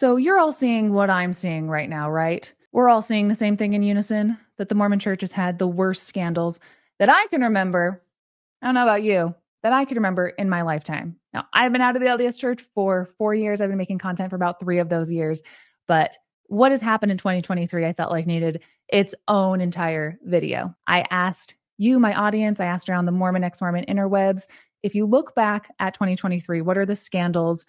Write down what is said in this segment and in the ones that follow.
So you're all seeing what I'm seeing right now, right? We're all seeing the same thing in unison that the Mormon church has had the worst scandals that I can remember. I don't know about you, that I can remember in my lifetime. Now, I've been out of the LDS church for four years. I've been making content for about three of those years. But what has happened in 2023, I felt like needed its own entire video. I asked you, my audience, I asked around the Mormon, ex Mormon interwebs, if you look back at 2023, what are the scandals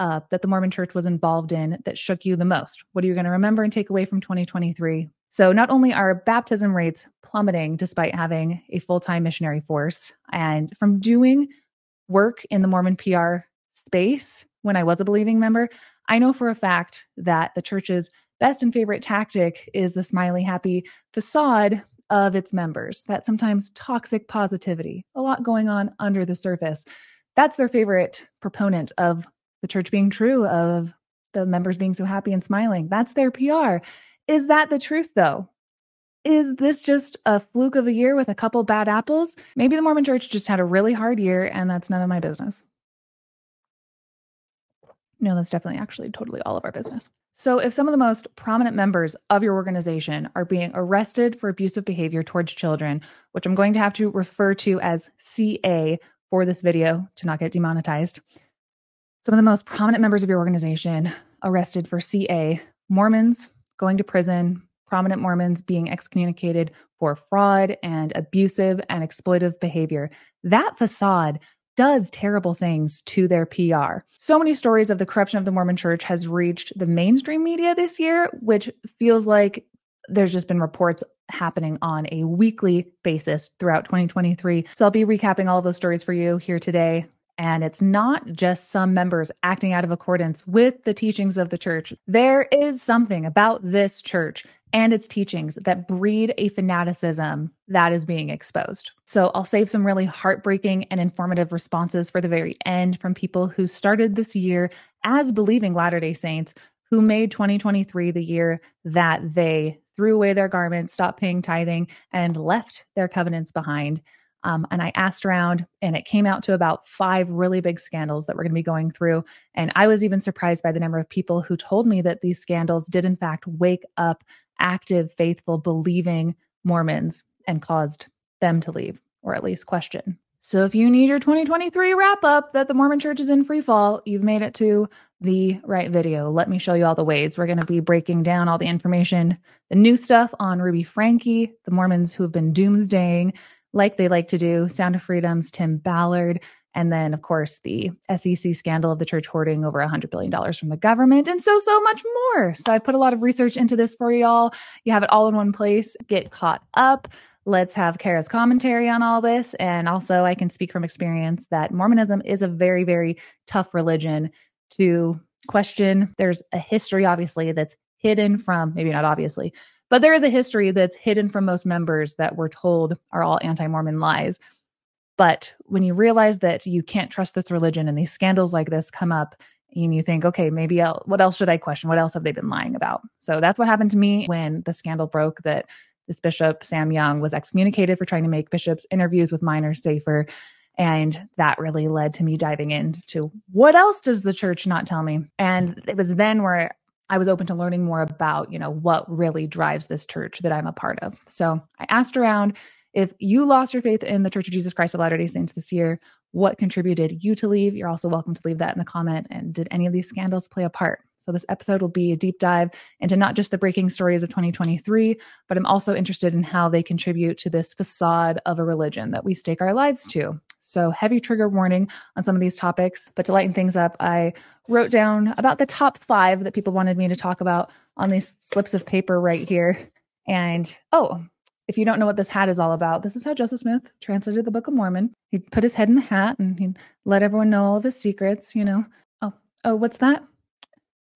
uh, that the Mormon church was involved in that shook you the most? What are you going to remember and take away from 2023? So, not only are baptism rates plummeting despite having a full time missionary force, and from doing work in the Mormon PR space when I was a believing member, I know for a fact that the church's best and favorite tactic is the smiley, happy facade of its members, that sometimes toxic positivity, a lot going on under the surface. That's their favorite proponent of the church being true, of the members being so happy and smiling. That's their PR. Is that the truth, though? Is this just a fluke of a year with a couple bad apples? Maybe the Mormon church just had a really hard year, and that's none of my business. No, that's definitely actually totally all of our business. So, if some of the most prominent members of your organization are being arrested for abusive behavior towards children, which I'm going to have to refer to as CA for this video to not get demonetized, some of the most prominent members of your organization arrested for CA, Mormons going to prison, prominent Mormons being excommunicated for fraud and abusive and exploitive behavior. That facade does terrible things to their PR. So many stories of the corruption of the Mormon church has reached the mainstream media this year, which feels like there's just been reports happening on a weekly basis throughout 2023. So I'll be recapping all of those stories for you here today. And it's not just some members acting out of accordance with the teachings of the church. There is something about this church and its teachings that breed a fanaticism that is being exposed. So I'll save some really heartbreaking and informative responses for the very end from people who started this year as believing Latter day Saints who made 2023 the year that they threw away their garments, stopped paying tithing, and left their covenants behind. Um, and I asked around, and it came out to about five really big scandals that we're going to be going through. And I was even surprised by the number of people who told me that these scandals did, in fact, wake up active, faithful, believing Mormons and caused them to leave, or at least question. So if you need your 2023 wrap up that the Mormon Church is in free fall, you've made it to the right video. Let me show you all the ways. We're going to be breaking down all the information, the new stuff on Ruby Franke, the Mormons who have been doomsdaying, like they like to do, Sound of Freedom's Tim Ballard, and then, of course, the SEC scandal of the church hoarding over $100 billion from the government, and so, so much more. So I put a lot of research into this for y'all. You have it all in one place. Get caught up. Let's have Carah's commentary on all this. And also, I can speak from experience that Mormonism is a very, very tough religion to question. There's a history, obviously, that's hidden from, maybe not obviously, but there is a history that's hidden from most members that we're told are all anti Mormon lies. But when you realize that you can't trust this religion and these scandals like this come up, and you think, okay, maybe I'll, what else should I question? What else have they been lying about? So that's what happened to me when the scandal broke that this bishop, Sam Young, was excommunicated for trying to make bishops' interviews with minors safer. And that really led to me diving into what else does the church not tell me? And it was then where I was open to learning more about, you know, what really drives this church that I'm a part of. So I asked around if you lost your faith in the Church of Jesus Christ of Latter day Saints this year, what contributed you to leave? You're also welcome to leave that in the comment. And did any of these scandals play a part? So, this episode will be a deep dive into not just the breaking stories of 2023, but I'm also interested in how they contribute to this facade of a religion that we stake our lives to. So, heavy trigger warning on some of these topics. But to lighten things up, I wrote down about the top five that people wanted me to talk about on these slips of paper right here. And oh, if you don't know what this hat is all about, this is how Joseph Smith translated the Book of Mormon. He'd put his head in the hat and he'd let everyone know all of his secrets, you know. Oh, oh, what's that?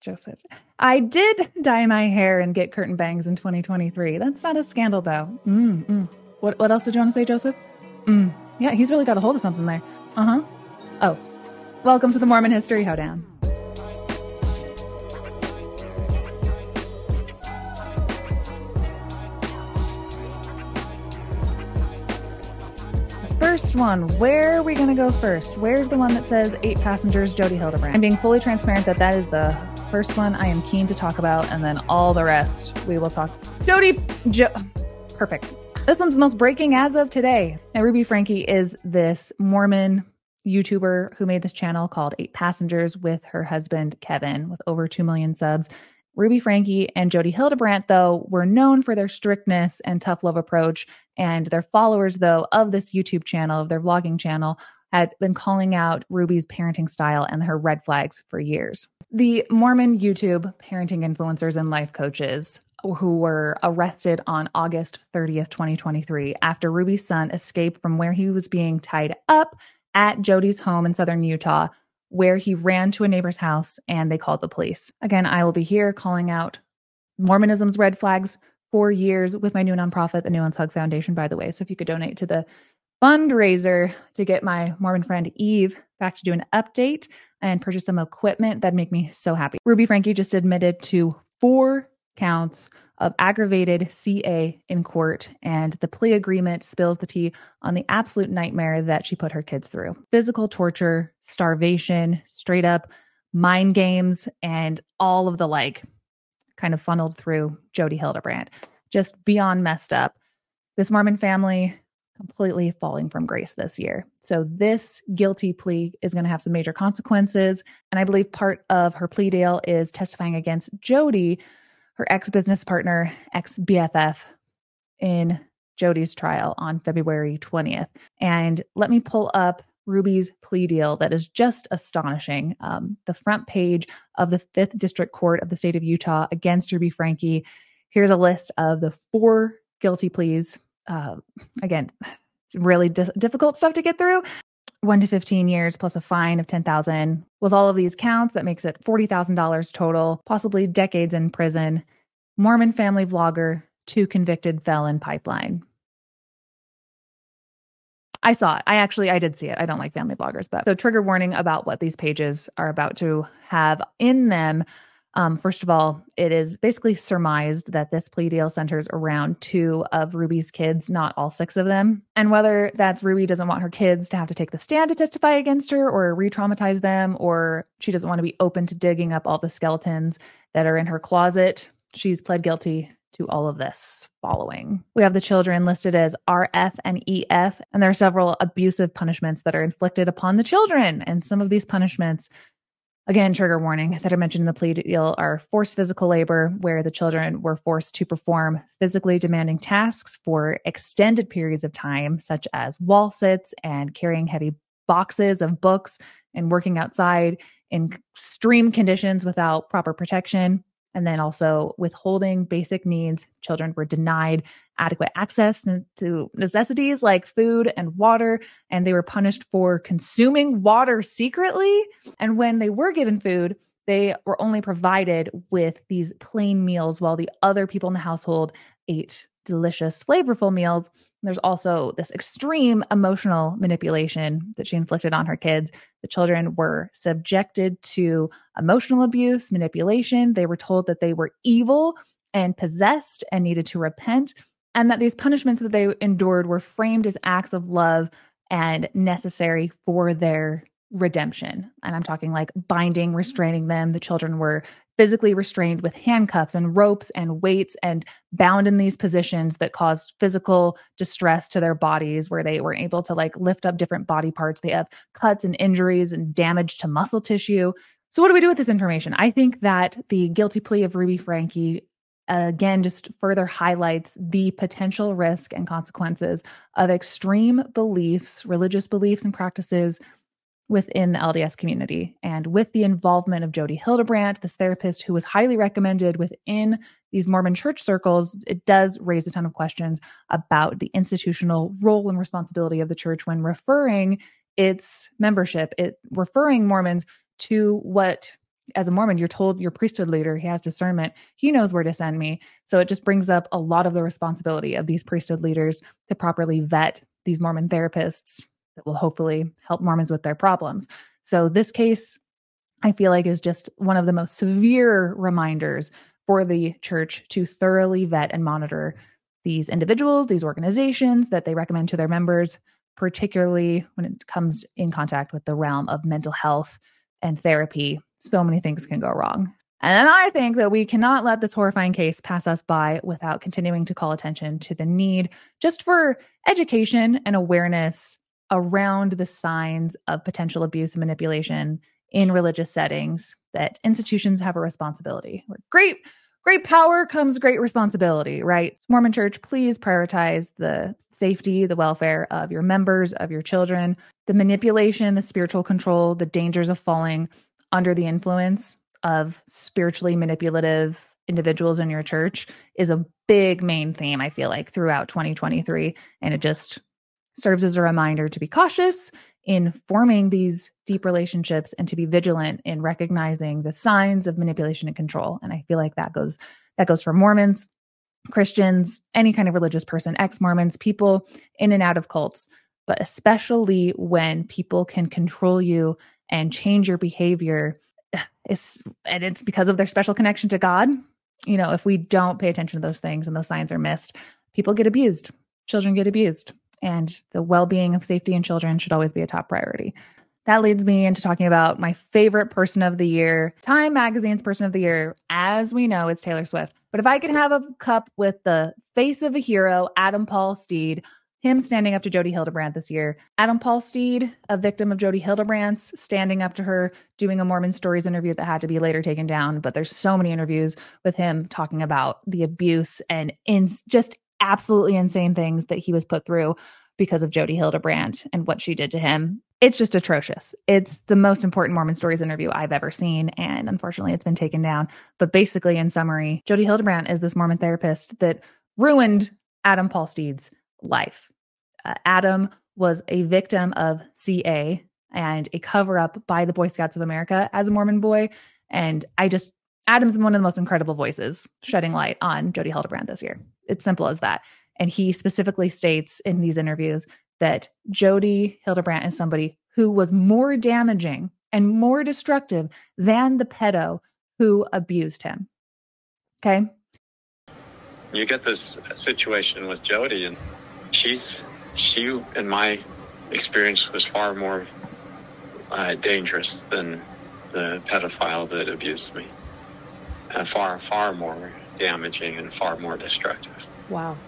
Joseph. I did dye my hair and get curtain bangs in 2023. That's not a scandal, though. Mm, mm. What, what else did you want to say, Joseph? Mm. Yeah, he's really got a hold of something there. Uh huh. Oh, welcome to the Mormon History Hoedown. first one. Where are we going to go first? Where's the one that says eight passengers, Jodi Hildebrandt? I'm being fully transparent that that is the first one I am keen to talk about, and then all the rest we will talk. Jodi, jo- perfect. This one's the most breaking as of today. Now, Ruby Franke is this Mormon YouTuber who made this channel called Eight Passengers with her husband, Kevin, with over 2 million subs. Ruby Franke and Jodi Hildebrandt, though, were known for their strictness and tough love approach. And their followers, though, of this YouTube channel, of their vlogging channel, had been calling out Ruby's parenting style and her red flags for years. The Mormon YouTube parenting influencers and life coaches who were arrested on August 30th, 2023, after Ruby's son escaped from where he was being tied up at Jodi's home in southern Utah where he ran to a neighbor's house and they called the police. Again, I will be here calling out Mormonism's red flags for years with my new nonprofit, the Nuance Hug Foundation, by the way. So if you could donate to the fundraiser to get my Mormon friend Eve back to do an update and purchase some equipment, that'd make me so happy. Ruby Franke just admitted to four counts of aggravated CA in court, and the plea agreement spills the tea on the absolute nightmare that she put her kids through physical torture, starvation, straight up mind games, and all of the like kind of funneled through Jodi Hildebrandt. Just beyond messed up. This Mormon family completely falling from grace this year. So, this guilty plea is going to have some major consequences. And I believe part of her plea deal is testifying against Jodi, her ex business partner, ex BFF, in Jodi's trial on February 20th. And let me pull up Ruby's plea deal that is just astonishing. Um, the front page of the Fifth District Court of the state of Utah against Ruby Franke. Here's a list of the four guilty pleas. Uh, again, it's really di- difficult stuff to get through one to 15 years plus a fine of 10,000. With all of these counts, that makes it $40,000 total, possibly decades in prison. Mormon family vlogger, two convicted felon pipeline. I saw it. I actually I did see it. I don't like family bloggers, but so trigger warning about what these pages are about to have in them. Um, first of all, it is basically surmised that this plea deal centers around two of Ruby's kids, not all six of them. And whether that's Ruby doesn't want her kids to have to take the stand to testify against her or re traumatize them, or she doesn't want to be open to digging up all the skeletons that are in her closet, she's pled guilty to all of this following. We have the children listed as RF and EF, and there are several abusive punishments that are inflicted upon the children. And some of these punishments Again, trigger warning that I mentioned in the plea deal are forced physical labor, where the children were forced to perform physically demanding tasks for extended periods of time, such as wall sits and carrying heavy boxes of books and working outside in extreme conditions without proper protection and then also withholding basic needs. Children were denied adequate access to necessities like food and water, and they were punished for consuming water secretly. And when they were given food, they were only provided with these plain meals while the other people in the household ate delicious, flavorful meals there's also this extreme emotional manipulation that she inflicted on her kids. The children were subjected to emotional abuse, manipulation. They were told that they were evil and possessed and needed to repent, and that these punishments that they endured were framed as acts of love and necessary for their redemption. And I'm talking like binding, restraining them. The children were physically restrained with handcuffs and ropes and weights and bound in these positions that caused physical distress to their bodies, where they were able to like lift up different body parts. They have cuts and injuries and damage to muscle tissue. So, what do we do with this information? I think that the guilty plea of Ruby franke again just further highlights the potential risk and consequences of extreme beliefs, religious beliefs and practices within the LDS community. And with the involvement of Jodi Hildebrandt, this therapist who was highly recommended within these Mormon church circles, it does raise a ton of questions about the institutional role and responsibility of the church when referring its membership, it referring Mormons to what as a Mormon, you're told your priesthood leader, he has discernment, he knows where to send me. So it just brings up a lot of the responsibility of these priesthood leaders to properly vet these Mormon therapists that will hopefully help Mormons with their problems. So, this case, I feel like, is just one of the most severe reminders for the church to thoroughly vet and monitor these individuals, these organizations that they recommend to their members, particularly when it comes in contact with the realm of mental health and therapy. So many things can go wrong. And I think that we cannot let this horrifying case pass us by without continuing to call attention to the need just for education and awareness around the signs of potential abuse and manipulation in religious settings that institutions have a responsibility. Great great power comes great responsibility, right? Mormon Church, please prioritize the safety, the welfare of your members, of your children, the manipulation, the spiritual control, the dangers of falling under the influence of spiritually manipulative individuals in your church is a big main theme, I feel like, throughout 2023. And it just serves as a reminder to be cautious in forming these deep relationships and to be vigilant in recognizing the signs of manipulation and control. And I feel like that goes that goes for Mormons, Christians, any kind of religious person, ex-Mormons, people in and out of cults, but especially when people can control you and change your behavior is and it's because of their special connection to God. You know, if we don't pay attention to those things and those signs are missed, people get abused. Children get abused and the well being of safety in children should always be a top priority. That leads me into talking about my favorite person of the year, Time Magazine's person of the year. As we know, it's Taylor Swift. But if I could have a cup with the face of a hero, Adam Paul Steed, him standing up to Jodi Hildebrandt this year. Adam Paul Steed, a victim of Jodi Hildebrandt, standing up to her, doing a Mormon Stories interview that had to be later taken down. But there's so many interviews with him talking about the abuse and in just absolutely insane things that he was put through because of Jodi Hildebrandt and what she did to him. It's just atrocious. It's the most important Mormon Stories interview I've ever seen. And unfortunately, it's been taken down. But basically, in summary, Jodi Hildebrandt is this Mormon therapist that ruined Adam Paul Steed's life. Uh, Adam was a victim of CA and a cover up by the Boy Scouts of America as a Mormon boy. And I just Adam's one of the most incredible voices shedding light on Jodi Hildebrandt this year. It's simple as that. And he specifically states in these interviews that Jodi Hildebrandt is somebody who was more damaging and more destructive than the pedo who abused him. Okay. You get this situation with Jodi, and she's, she, in my experience, was far more uh, dangerous than the pedophile that abused me and far, far more damaging and far more destructive. Wow.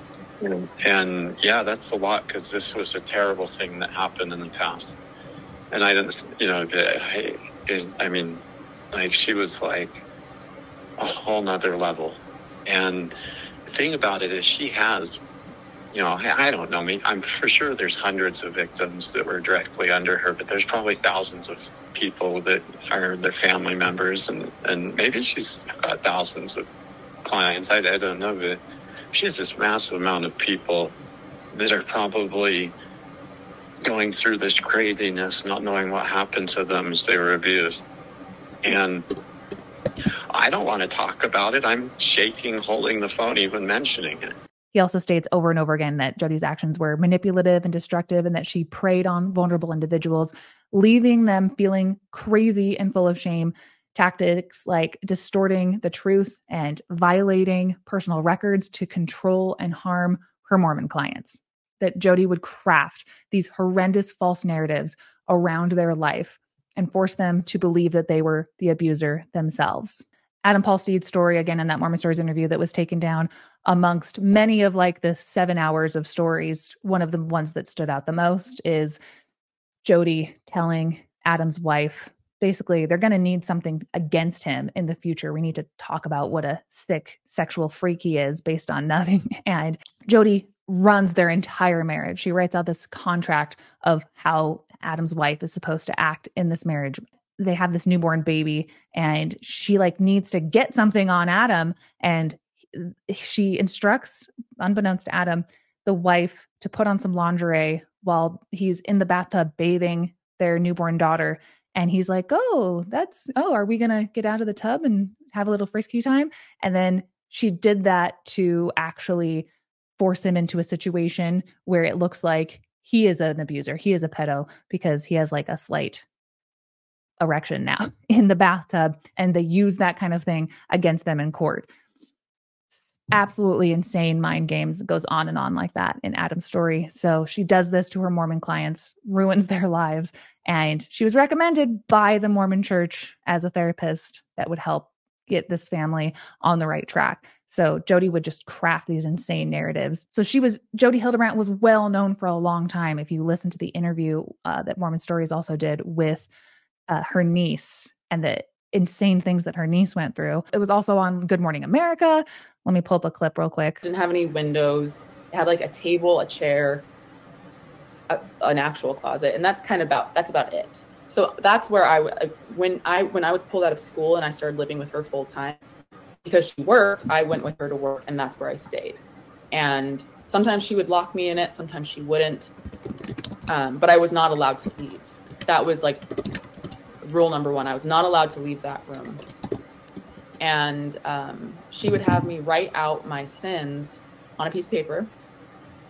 And, and yeah, that's a lot because this was a terrible thing that happened in the past. And I didn't, you know, I, I mean, like she was like a whole nother level. And the thing about it is she has, you know, I, I don't know, I mean, I'm for sure there's hundreds of victims that were directly under her, but there's probably thousands of people that are their family members, and and maybe she's got thousands of clients. I, I don't know, but she has this massive amount of people that are probably going through this craziness, not knowing what happened to them as they were abused. And I don't want to talk about it. I'm shaking, holding the phone, even mentioning it. He also states over and over again that Jodi's actions were manipulative and destructive and that she preyed on vulnerable individuals, leaving them feeling crazy and full of shame. Tactics like distorting the truth and violating personal records to control and harm her Mormon clients. That Jodi would craft these horrendous false narratives around their life and force them to believe that they were the abuser themselves. Adam Paul Steed's story, again, in that Mormon Stories interview that was taken down amongst many of like the seven hours of stories. One of the ones that stood out the most is Jodi telling Adam's wife, basically, they're going to need something against him in the future. We need to talk about what a sick sexual freak he is based on nothing. And Jodi runs their entire marriage. She writes out this contract of how Adam's wife is supposed to act in this marriage they have this newborn baby and she like needs to get something on Adam and she instructs unbeknownst to Adam the wife to put on some lingerie while he's in the bathtub bathing their newborn daughter. And he's like oh that's oh are we going to get out of the tub and have a little frisky time? And then she did that to actually force him into a situation where it looks like he is an abuser he is a pedo because he has like a slight erection now in the bathtub. And they use that kind of thing against them in court absolutely insane mind games goes on and on like that in adam's story so she does this to her mormon clients ruins their lives and she was recommended by the mormon church as a therapist that would help get this family on the right track. So Jodi would just craft these insane narratives. So she was Jodi Hildebrandt was well known for a long time. If you listen to the interview uh, that Mormon Stories also did with uh, her niece and the insane things that her niece went through. It was also on Good Morning America. Let me pull up a clip real quick. Didn't have any windows. It had like a table, a chair, a, an actual closet, and that's kind of about that's about it. So that's where I when I when I was pulled out of school and I started living with her full time because she worked. I went with her to work, and that's where I stayed. And sometimes she would lock me in it, sometimes she wouldn't. Um, but I was not allowed to leave. That was like rule number one. I was not allowed to leave that room. And um, she would have me write out my sins on a piece of paper.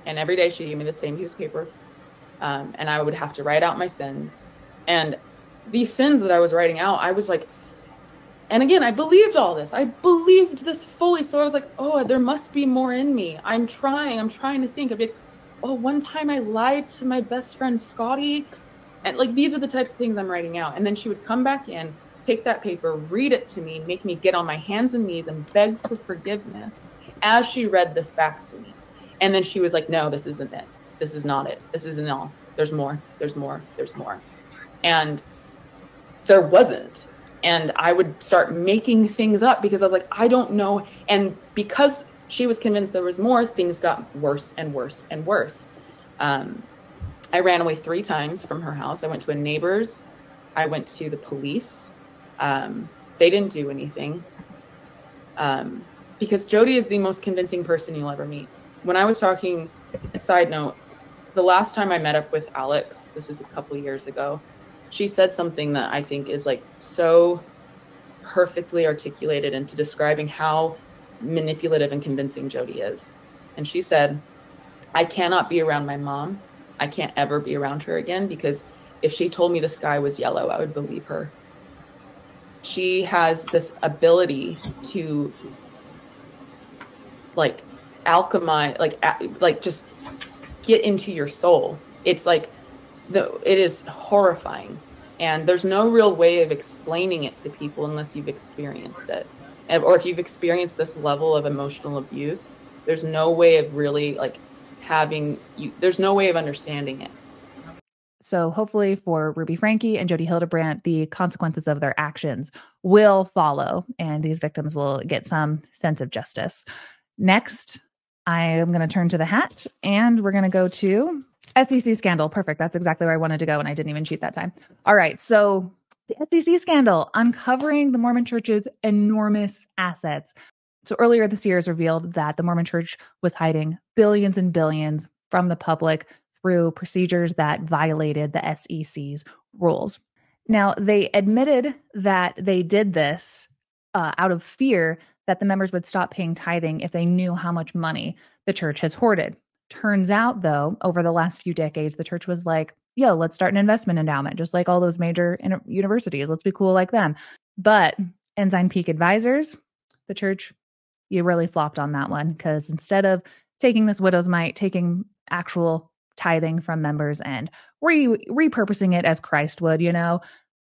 And every day she gave me the same piece of paper. Um, and I would have to write out my sins. And these sins that I was writing out, I was like, and again, I believed all this. I believed this fully. So I was like, oh, there must be more in me. I'm trying. I'm trying to think. of it. oh, one time I lied to my best friend Scotty and like these are the types of things I'm writing out. And then she would come back in, take that paper, read it to me, make me get on my hands and knees and beg for forgiveness as she read this back to me. And then she was like, no, this isn't it. This is not it. This isn't all. There's more. There's more. There's more. And there wasn't. And I would start making things up because I was like, I don't know. And because she was convinced there was more, things got worse and worse and worse. Um, I ran away three times from her house. I went to a neighbor's. I went to the police. Um, they didn't do anything. Um, because Jodi is the most convincing person you'll ever meet. When I was talking, side note, the last time I met up with Alex, this was a couple years ago, she said something that I think is like so perfectly articulated into describing how manipulative and convincing Jodi is. And she said, I cannot be around my mom I can't ever be around her again because if she told me the sky was yellow, I would believe her. She has this ability to like alchemize, like like just get into your soul. It's like the it is horrifying, and there's no real way of explaining it to people unless you've experienced it, or if you've experienced this level of emotional abuse. There's no way of really like having you there's no way of understanding it. So hopefully for ruby franke and jodi hildebrandt the consequences of their actions will follow and these victims will get some sense of justice. Next i am going to turn to the hat and we're going to go to sec scandal. Perfect. That's exactly where i wanted to go and i didn't even cheat that time. All right. So the SEC scandal, uncovering the Mormon church's enormous assets. So earlier this year, is revealed that the Mormon Church was hiding billions and billions from the public through procedures that violated the SEC's rules. Now, they admitted that they did this uh, out of fear that the members would stop paying tithing if they knew how much money the church has hoarded. Turns out, though, over the last few decades, the church was like, yo, let's start an investment endowment, just like all those major universities. Let's be cool like them. But Ensign Peak Advisors, the church you really flopped on that one because instead of taking this widow's mite, taking actual tithing from members and re- repurposing it as Christ would, you know,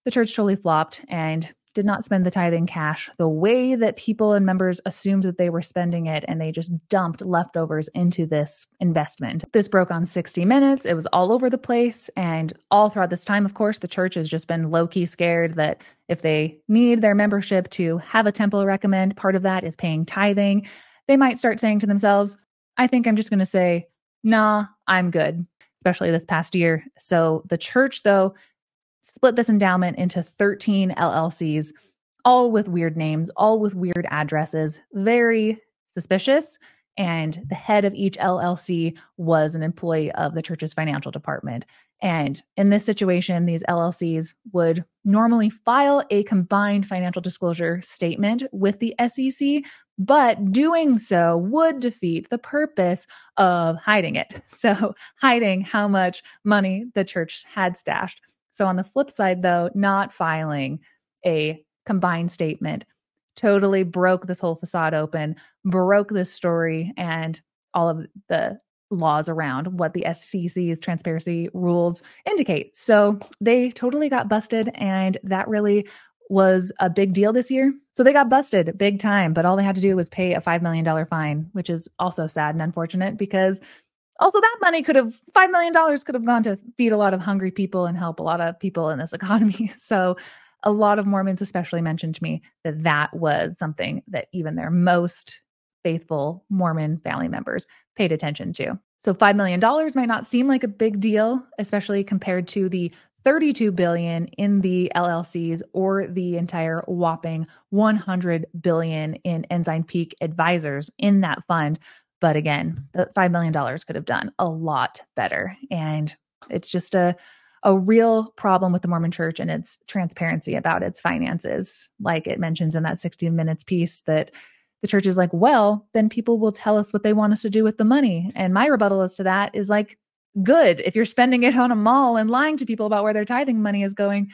the church totally flopped and did not spend the tithing cash the way that people and members assumed that they were spending it and they just dumped leftovers into this investment. This broke on 60 minutes. It was all over the place and all throughout this time of course the church has just been low-key scared that if they need their membership to have a temple recommend, part of that is paying tithing. They might start saying to themselves, I think I'm just going to say, "Nah, I'm good." Especially this past year. So the church though split this endowment into 13 LLCs, all with weird names, all with weird addresses, very suspicious. And the head of each LLC was an employee of the church's financial department. And in this situation, these LLCs would normally file a combined financial disclosure statement with the SEC, but doing so would defeat the purpose of hiding it. So, hiding how much money the church had stashed. So, on the flip side, though, not filing a combined statement totally broke this whole facade open, broke this story and all of the laws around what the SEC's transparency rules indicate. So they totally got busted, and that really was a big deal this year. So they got busted big time, but all they had to do was pay a $5 million fine, which is also sad and unfortunate because also that money could have $5 million could have gone to feed a lot of hungry people and help a lot of people in this economy. So a lot of Mormons especially mentioned to me that that was something that even their most faithful Mormon family members paid attention to. So $5 million might not seem like a big deal, especially compared to the 32 billion in the LLCs or the entire whopping 100 billion in Ensign Peak advisors in that fund. But again, the $5 million could have done a lot better. And it's just a, a real problem with the Mormon church and its transparency about its finances. Like it mentions in that 60 minutes piece that the church is like, well, then people will tell us what they want us to do with the money. And my rebuttal as to that is like, good if you're spending it on a mall and lying to people about where their tithing money is going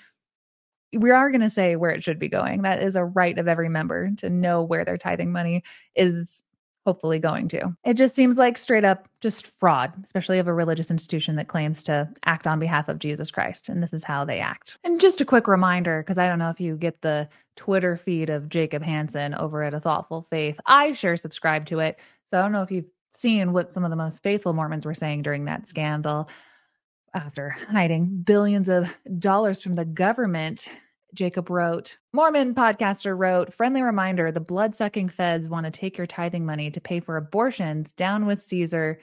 we are going to say where it should be going that is a right of every member to know where their tithing money is hopefully going to. It just seems like straight up just fraud especially of a religious institution that claims to act on behalf of jesus christ and this is how they act. And just a quick reminder because i don't know if you get the twitter feed of jacob hansen over at a thoughtful faith i sure subscribe to it. So i don't know if you've seen what some of the most faithful Mormons were saying during that scandal after hiding billions of dollars from the government. Jacob wrote, Mormon podcaster wrote, friendly reminder the blood sucking feds want to take your tithing money to pay for abortions. Down with Caesar.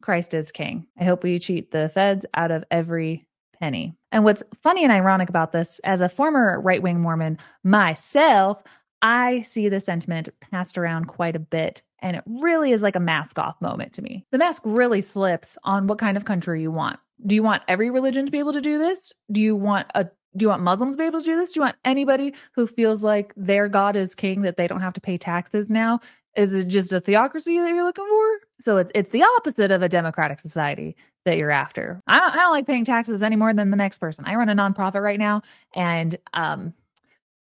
Christ is king. I hope we cheat the feds out of every penny. And what's funny and ironic about this, as a former right wing Mormon myself, I see the sentiment passed around quite a bit and it really is like a mask off moment to me. The mask really slips on what kind of country you want. Do you want every religion to be able to do this? Do you want a do you want Muslims to be able to do this? Do you want anybody who feels like their God is king that they don't have to pay taxes now? Is it just a theocracy that you're looking for? So it's it's the opposite of a democratic society that you're after. I don't, I don't like paying taxes any more than the next person. I run a nonprofit right now, and um,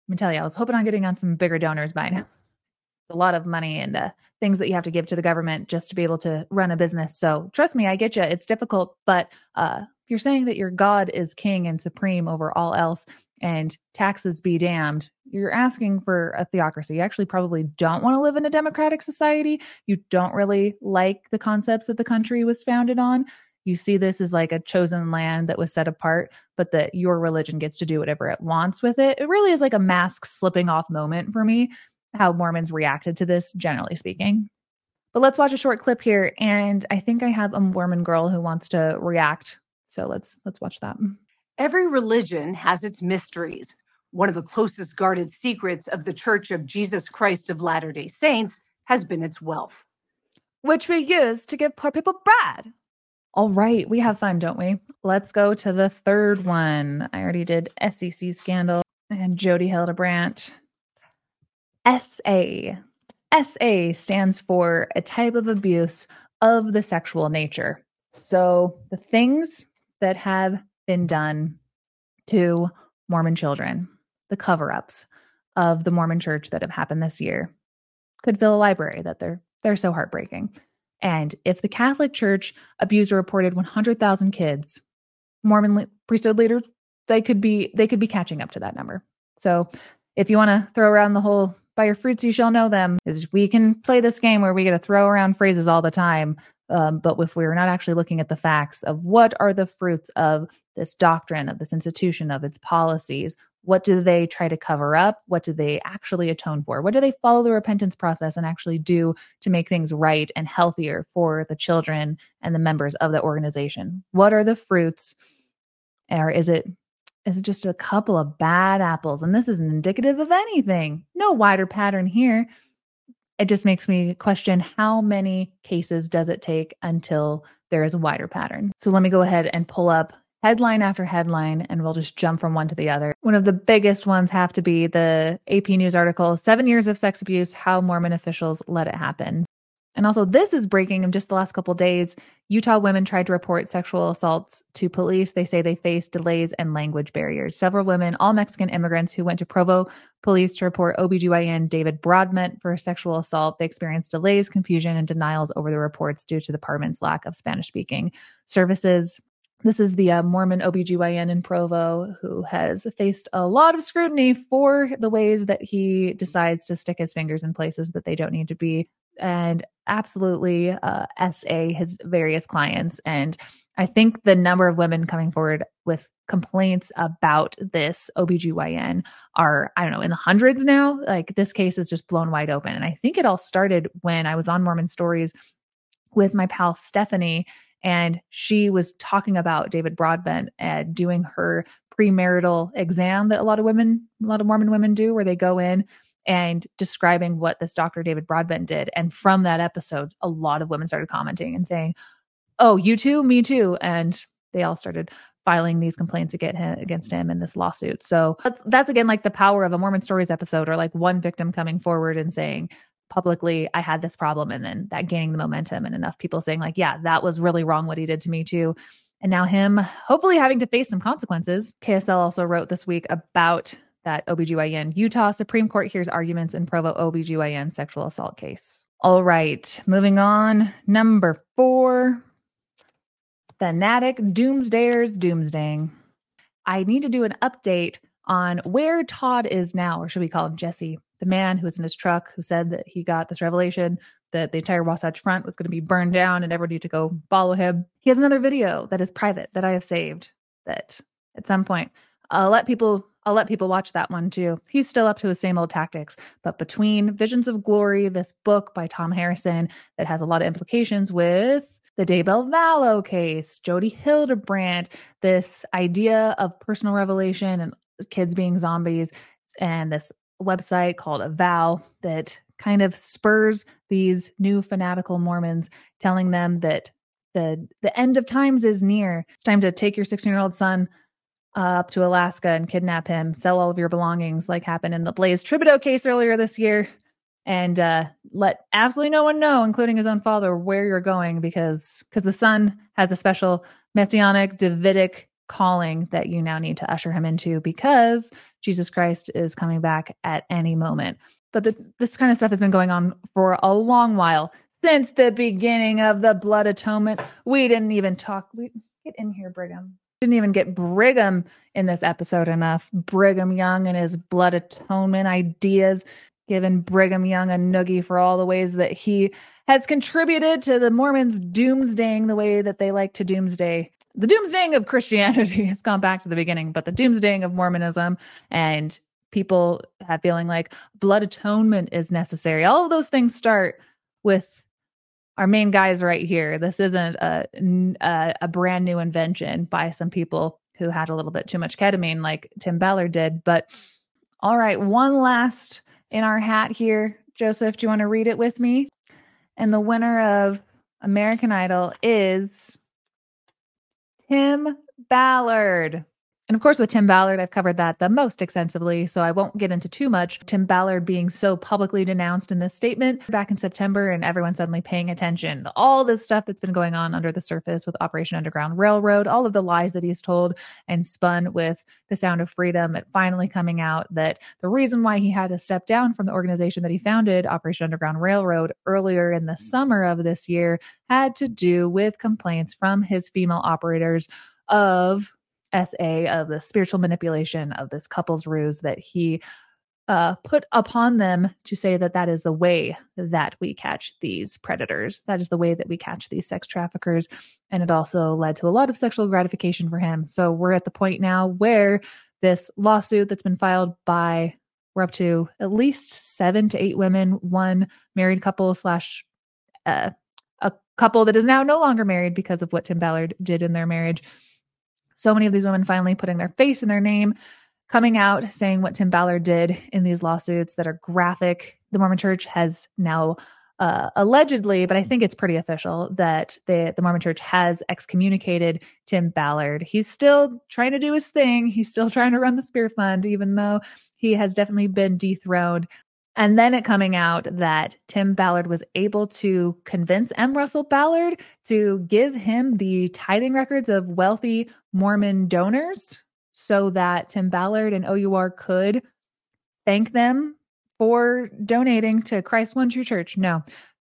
I'm gonna tell you, I was hoping on getting on some bigger donors by now It's a lot of money and uh, things that you have to give to the government just to be able to run a business. So trust me, I get you. It's difficult, but uh, if you're saying that your God is king and supreme over all else and taxes be damned, you're asking for a theocracy. You actually probably don't want to live in a democratic society. You don't really like the concepts that the country was founded on. You see this as like a chosen land that was set apart, but that your religion gets to do whatever it wants with it. It really is like a mask slipping off moment for me how Mormons reacted to this, generally speaking. But let's watch a short clip here, and I think I have a Mormon girl who wants to react. So let's let's watch that. Every religion has its mysteries. One of the closest guarded secrets of the Church of Jesus Christ of Latter-day Saints has been its wealth, which we use to give poor people bread. All right, we have fun, don't we? Let's go to the third one. I already did SEC scandal and Jodi Hildebrandt. SA. SA stands for a type of abuse of the sexual nature. So the things that have been done to Mormon children, the cover ups of the Mormon church that have happened this year, could fill a library that they're they're so heartbreaking. And if the Catholic Church abused or reported 100,000 kids, Mormon priesthood leaders they could be they could be catching up to that number. So if you want to throw around the whole by your fruits you shall know them is we can play this game where we get to throw around phrases all the time um, but if we're not actually looking at the facts of what are the fruits of this doctrine of this institution of its policies what do they try to cover up what do they actually atone for what do they follow the repentance process and actually do to make things right and healthier for the children and the members of the organization what are the fruits or is it is it just a couple of bad apples. And this isn't indicative of anything. No wider pattern here. It just makes me question how many cases does it take until there is a wider pattern? So let me go ahead and pull up headline after headline and we'll just jump from one to the other. One of the biggest ones have to be the AP News article Seven Years of Sex Abuse How Mormon Officials Let It Happen. And also, this is breaking in just the last couple days. Utah women tried to report sexual assaults to police. They say they faced delays and language barriers. Several women, all Mexican immigrants who went to Provo police to report OBGYN David Broadbent for sexual assault, they experienced delays, confusion, and denials over the reports due to the department's lack of Spanish speaking services. This is the uh, Mormon OBGYN in Provo who has faced a lot of scrutiny for the ways that he decides to stick his fingers in places that they don't need to be and absolutely uh, SA his various clients. And I think the number of women coming forward with complaints about this OBGYN are, I don't know, in the hundreds now. Like this case is just blown wide open. And I think it all started when I was on Mormon Stories with my pal Stephanie and she was talking about David Broadbent and doing her premarital exam that a lot of women, a lot of Mormon women do, where they go in and describing what this Dr. David Broadbent did. And from that episode, a lot of women started commenting and saying, Oh, you too, me too. And they all started filing these complaints against him in this lawsuit. So that's, that's again like the power of a Mormon Stories episode or like one victim coming forward and saying, publicly i had this problem and then that gaining the momentum and enough people saying like yeah that was really wrong what he did to me too and now him hopefully having to face some consequences ksl also wrote this week about that obgyn utah supreme court hears arguments in provo obgyn sexual assault case. All right moving on. Number four. Fanatic doomsdayers doomsdaying. I need to do an update on where todd is now or should we call him jesse? The man who was in his truck who said that he got this revelation that the entire Wasatch Front was going to be burned down and everybody to go follow him. He has another video that is private that I have saved that at some point I'll let people I'll let people watch that one too. He's still up to his same old tactics, but between Visions of Glory, this book by Tom Harrison that has a lot of implications with the Daybell Vallow case, Jodi Hildebrandt, this idea of personal revelation and kids being zombies, and this website called Avow that kind of spurs these new fanatical Mormons, telling them that the the end of times is near. It's time to take your 16 year old son uh, up to Alaska and kidnap him, sell all of your belongings, like happened in the Blaze Thibodeau case earlier this year, and uh, let absolutely no one know, including his own father, where you're going because because the son has a special messianic Davidic calling that you now need to usher him into because Jesus Christ is coming back at any moment. But the, this kind of stuff has been going on for a long while since the beginning of the blood atonement. We didn't even talk. We get in here, Brigham. Didn't even get Brigham in this episode enough. Brigham Young and his blood atonement ideas, giving Brigham Young a noogie for all the ways that he has contributed to the Mormons doomsdaying the way that they like to doomsday the doomsdaying of Christianity has gone back to the beginning, but the doomsdaying of Mormonism and people have feeling like blood atonement is necessary. All of those things start with our main guys right here. This isn't a, a, a brand new invention by some people who had a little bit too much ketamine like Tim Ballard did. But all right, one last in our hat here. Joseph, do you want to read it with me? And the winner of American Idol is Tim Ballard. And of course, with Tim Ballard, I've covered that the most extensively, so I won't get into too much. Tim Ballard being so publicly denounced in this statement back in September, and everyone suddenly paying attention. All this stuff that's been going on under the surface with Operation Underground Railroad, all of the lies that he's told and spun with the Sound of Freedom, it finally coming out that the reason why he had to step down from the organization that he founded, Operation Underground Railroad, earlier in the summer of this year, had to do with complaints from his female operators of SA of the spiritual manipulation of this couple's ruse that he uh, put upon them to say that that is the way that we catch these predators. That is the way that we catch these sex traffickers. And it also led to a lot of sexual gratification for him. So we're at the point now where this lawsuit that's been filed by, we're up to at least seven to eight women, one married couple slash uh, a couple that is now no longer married because of what Tim Ballard did in their marriage so many of these women finally putting their face and their name, coming out saying what Tim Ballard did in these lawsuits that are graphic. The Mormon Church has now uh, allegedly, but I think it's pretty official that the the Mormon Church has excommunicated Tim Ballard. He's still trying to do his thing. He's still trying to run the Spear Fund, even though he has definitely been dethroned. And then it coming out that Tim Ballard was able to convince M. Russell Ballard to give him the tithing records of wealthy Mormon donors so that Tim Ballard and OUR could thank them for donating to Christ One True Church. No,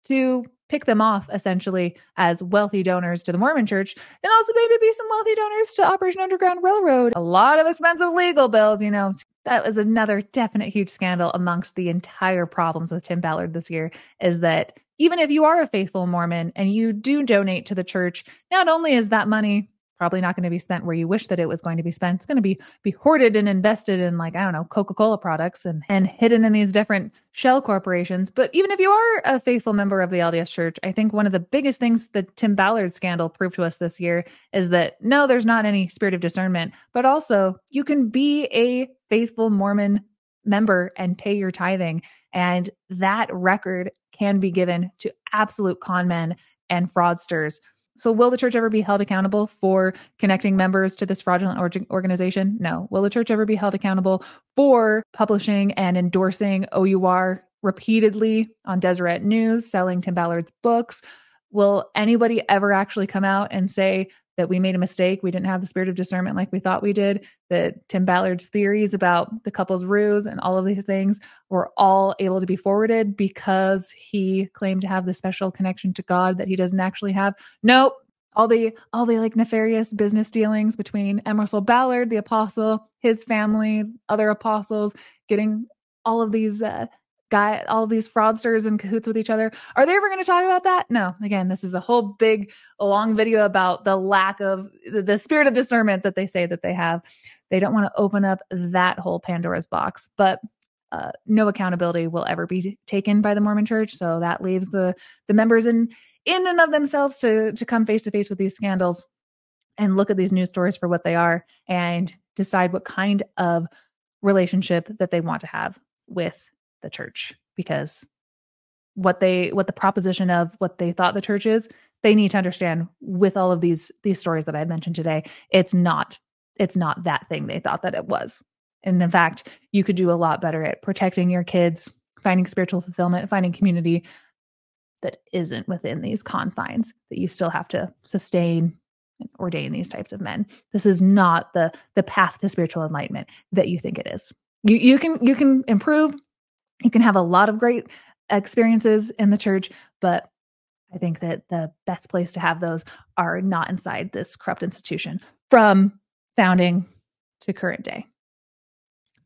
to pick them off essentially as wealthy donors to the Mormon church and also maybe be some wealthy donors to Operation Underground Railroad. A lot of expensive legal bills, you know. That was another definite huge scandal amongst the entire problems with Tim Ballard this year is that even if you are a faithful Mormon and you do donate to the church, not only is that money probably not going to be spent where you wish that it was going to be spent. It's going to be be hoarded and invested in like I don't know Coca-Cola products and and hidden in these different shell corporations. But even if you are a faithful member of the LDS Church, I think one of the biggest things the Tim Ballard scandal proved to us this year is that no, there's not any spirit of discernment, but also you can be a faithful Mormon member and pay your tithing, and that record can be given to absolute con men and fraudsters so, will the church ever be held accountable for connecting members to this fraudulent or- organization? No. Will the church ever be held accountable for publishing and endorsing OUR repeatedly on Deseret News, selling Tim Ballard's books? Will anybody ever actually come out and say that we made a mistake? We didn't have the spirit of discernment like we thought we did. That Tim Ballard's theories about the couple's ruse and all of these things were all able to be forwarded because he claimed to have the special connection to God that he doesn't actually have. Nope. All the all the like nefarious business dealings between M. Russell Ballard, the apostle, his family, other apostles, getting all of these uh, guy all these fraudsters in cahoots with each other. Are they ever going to talk about that? No. Again this is a whole big long video about the lack of the, spirit of discernment that they say that they have. They don't want to open up that whole pandora's box but uh, no accountability will ever be taken by the mormon church. So that leaves the the members in in and of themselves to to come face to face with these scandals and look at these news stories for what they are and decide what kind of relationship that they want to have with the church because what they what the proposition of what they thought the church is they need to understand with all of these these stories that i mentioned today it's not it's not that thing they thought that it was. And in fact you could do a lot better at protecting your kids finding spiritual fulfillment finding community that isn't within these confines that you still have to sustain and ordain these types of men. This is not the the path to spiritual enlightenment that you think it is. You you can you can improve you can have a lot of great experiences in the church, but I think that the best place to have those are not inside this corrupt institution from founding to current day.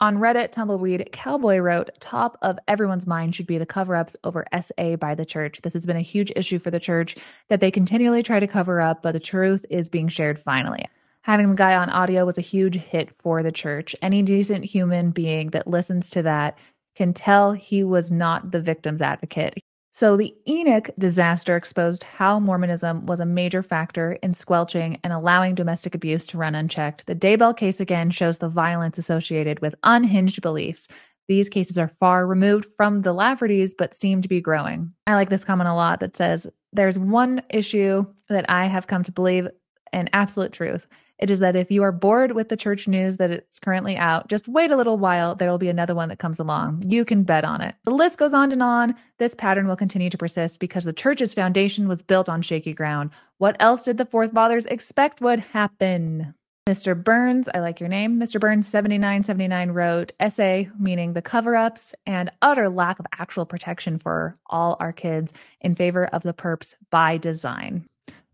On Reddit, Tumbleweed Cowboy wrote, Top of everyone's mind should be the cover ups over SA by the church. This has been a huge issue for the church that they continually try to cover up, but the truth is being shared finally. Having the guy on audio was a huge hit for the church. Any decent human being that listens to that can tell he was not the victim's advocate. So, the Enoch disaster exposed how Mormonism was a major factor in squelching and allowing domestic abuse to run unchecked. The Daybell case again shows the violence associated with unhinged beliefs. These cases are far removed from the Laffertys, but seem to be growing. I like this comment a lot that says, There's one issue that I have come to believe an absolute truth. It is that if you are bored with the church news that it's currently out, just wait a little while. There will be another one that comes along. You can bet on it. The list goes on and on. This pattern will continue to persist because the church's foundation was built on shaky ground. What else did the Fourth Fathers expect would happen? Mr. Burns, I like your name. Mr. Burns 7979 wrote essay meaning the cover ups and utter lack of actual protection for all our kids in favor of the perps by design.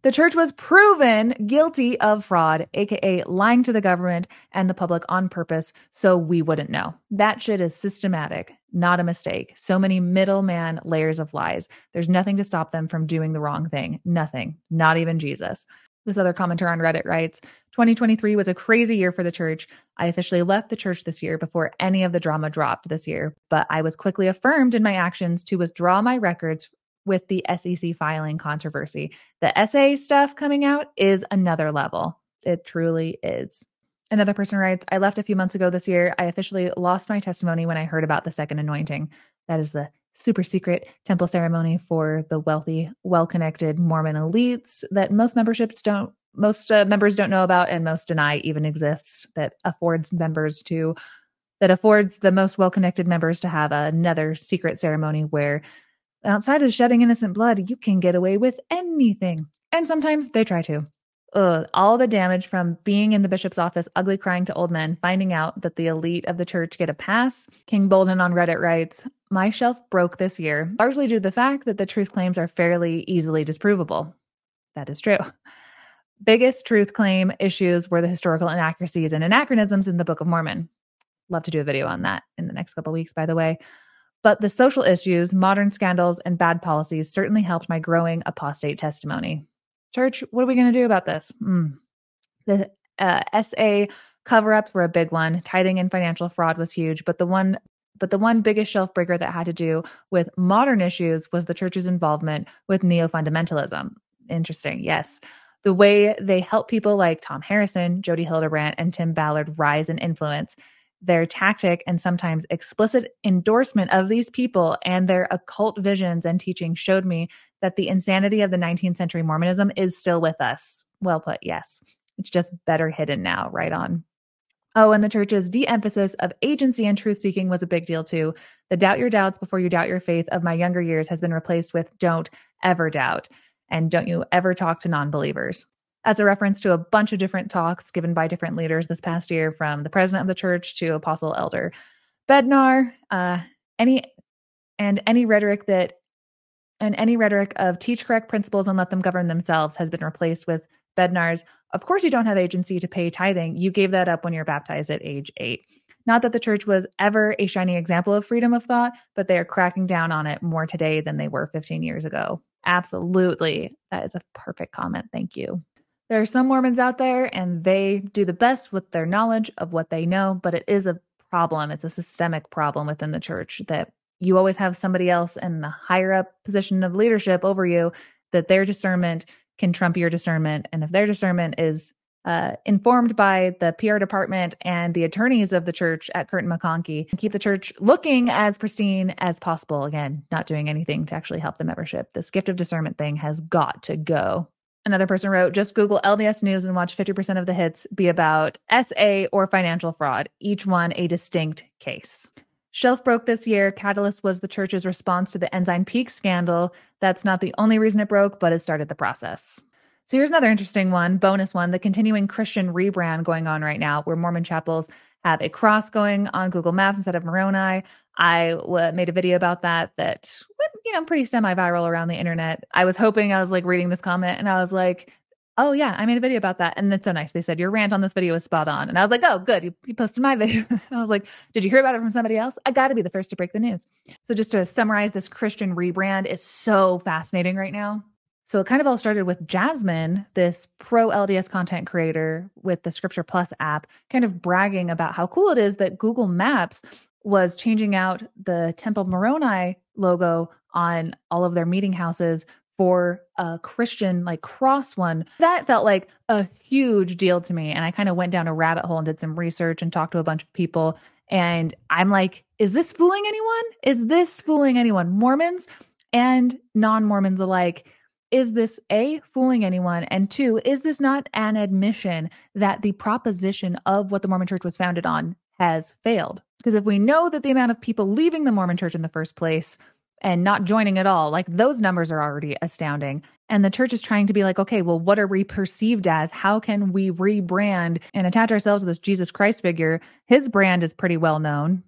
The church was proven guilty of fraud, aka lying to the government and the public on purpose so we wouldn't know. That shit is systematic, not a mistake. So many middleman layers of lies. There's nothing to stop them from doing the wrong thing. Nothing, not even Jesus. This other commenter on Reddit writes 2023 was a crazy year for the church. I officially left the church this year before any of the drama dropped this year, but I was quickly affirmed in my actions to withdraw my records with the SEC filing controversy. The SA stuff coming out is another level. It truly is. Another person writes, I left a few months ago this year. I officially lost my testimony when I heard about the second anointing. That is the super secret temple ceremony for the wealthy, well connected Mormon elites that most memberships don't, most uh, members don't know about and most deny even exists, that affords members to, that affords the most well connected members to have another secret ceremony where Outside of shedding innocent blood, you can get away with anything. And sometimes they try to. Ugh, all the damage from being in the bishop's office, ugly crying to old men, finding out that the elite of the church get a pass. King Bolden on Reddit writes, My shelf broke this year, largely due to the fact that the truth claims are fairly easily disprovable. That is true. Biggest truth claim issues were the historical inaccuracies and anachronisms in the Book of Mormon. Love to do a video on that in the next couple weeks, by the way. But the social issues, modern scandals, and bad policies certainly helped my growing apostate testimony. Church, what are we going to do about this? Mm. The uh, SA cover ups were a big one. Tithing and financial fraud was huge, but the one but the one biggest shelf breaker that had to do with modern issues was the church's involvement with neo fundamentalism. Interesting, yes. The way they help people like Tom Harrison, Jodi Hildebrandt, and Tim Ballard rise in influence their tactic and sometimes explicit endorsement of these people and their occult visions and teaching showed me that the insanity of the 19th century Mormonism is still with us. Well put, yes. It's just better hidden now, right on. Oh, and the church's de emphasis of agency and truth seeking was a big deal too. The doubt your doubts before you doubt your faith of my younger years has been replaced with don't ever doubt. And don't you ever talk to non believers as a reference to a bunch of different talks given by different leaders this past year, from the president of the church to apostle elder Bednar. Uh, any and any rhetoric that and any rhetoric of teach correct principles and let them govern themselves has been replaced with Bednar's. Of course, you don't have agency to pay tithing. You gave that up when you're baptized at age eight. Not that the church was ever a shining example of freedom of thought, but they are cracking down on it more today than they were 15 years ago. Absolutely. That is a perfect comment. Thank you. There are some Mormons out there and they do the best with their knowledge of what they know, but it is a problem. It's a systemic problem within the church that you always have somebody else in the higher up position of leadership over you that their discernment can trump your discernment. And if their discernment is uh, informed by the PR department and the attorneys of the church at Kirton McConkie, keep the church looking as pristine as possible. Again, not doing anything to actually help the membership. This gift of discernment thing has got to go. Another person wrote, just Google LDS News and watch 50% of the hits be about SA or financial fraud, each one a distinct case. Shelf broke this year. Catalyst was the church's response to the Ensign Peak scandal. That's not the only reason it broke, but it started the process. So here's another interesting one, bonus one the continuing Christian rebrand going on right now, where Mormon chapels have a cross going on Google Maps instead of Moroni. I w- made a video about that that went, you know, pretty semi-viral around the internet. I was hoping I was like reading this comment and I was like, oh yeah, I made a video about that. And that's so nice. They said your rant on this video was spot on. And I was like, oh, good. You, you posted my video. I was like, did you hear about it from somebody else? I got to be the first to break the news. So just to summarize, this Christian rebrand is so fascinating right now. So it kind of all started with Jasmine, this pro LDS content creator with the Scripture Plus app, kind of bragging about how cool it is that Google Maps was changing out the Temple Moroni logo on all of their meeting houses for a Christian like cross one. That felt like a huge deal to me. And I kind of went down a rabbit hole and did some research and talked to a bunch of people. And I'm like, is this fooling anyone? Is this fooling anyone? Mormons and non Mormons alike is this A, fooling anyone? And two, is this not an admission that the proposition of what the Mormon church was founded on has failed? Because if we know that the amount of people leaving the Mormon church in the first place and not joining at all, like those numbers are already astounding. And the church is trying to be like, okay, well, what are we perceived as? How can we rebrand and attach ourselves to this Jesus Christ figure? His brand is pretty well known.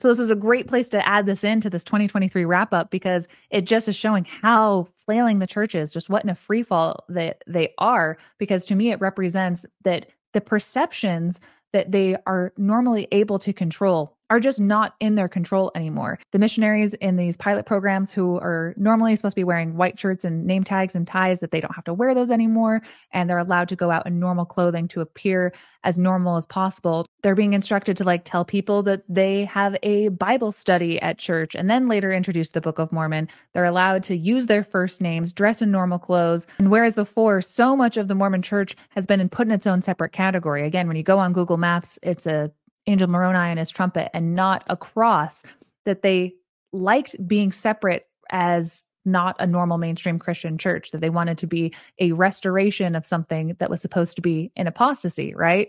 So this is a great place to add this into this 2023 wrap up because it just is showing how flailing the church is, just what in a free fall that they are. Because to me, it represents that the perceptions that they are normally able to control are just not in their control anymore. The missionaries in these pilot programs who are normally supposed to be wearing white shirts and name tags and ties that they don't have to wear those anymore and they're allowed to go out in normal clothing to appear as normal as possible. They're being instructed to like tell people that they have a Bible study at church and then later introduce the Book of Mormon. They're allowed to use their first names, dress in normal clothes. And whereas before so much of the Mormon church has been put in its own separate category. Again, when you go on Google Maps, it's a Angel Moroni and his trumpet and not a cross, that they liked being separate as not a normal mainstream Christian church, that they wanted to be a restoration of something that was supposed to be an apostasy, right?